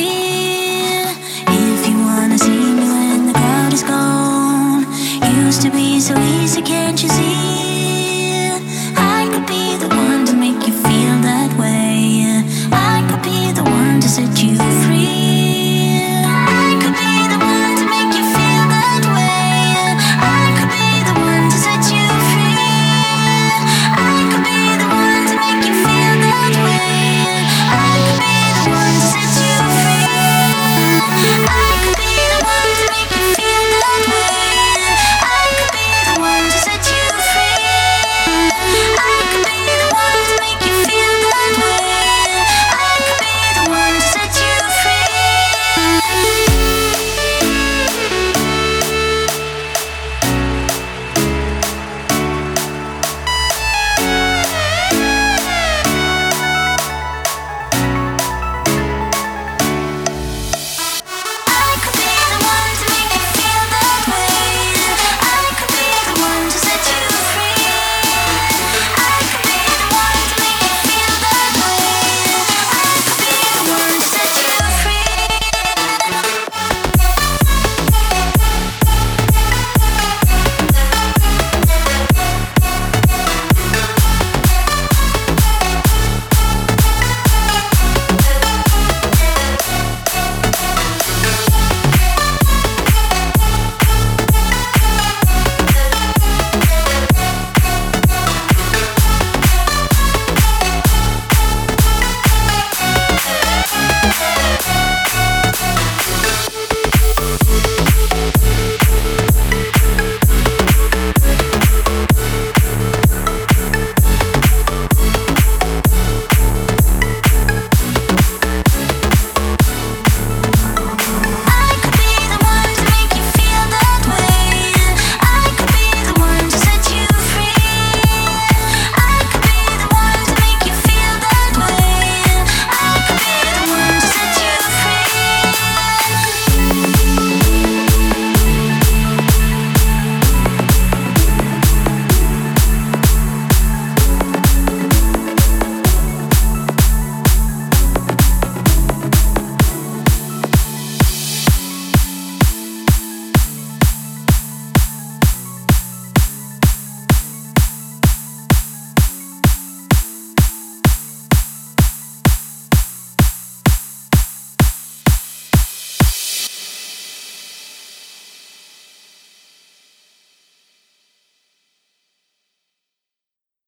If you wanna see me when the crowd is gone, used to be so easy, can't you see?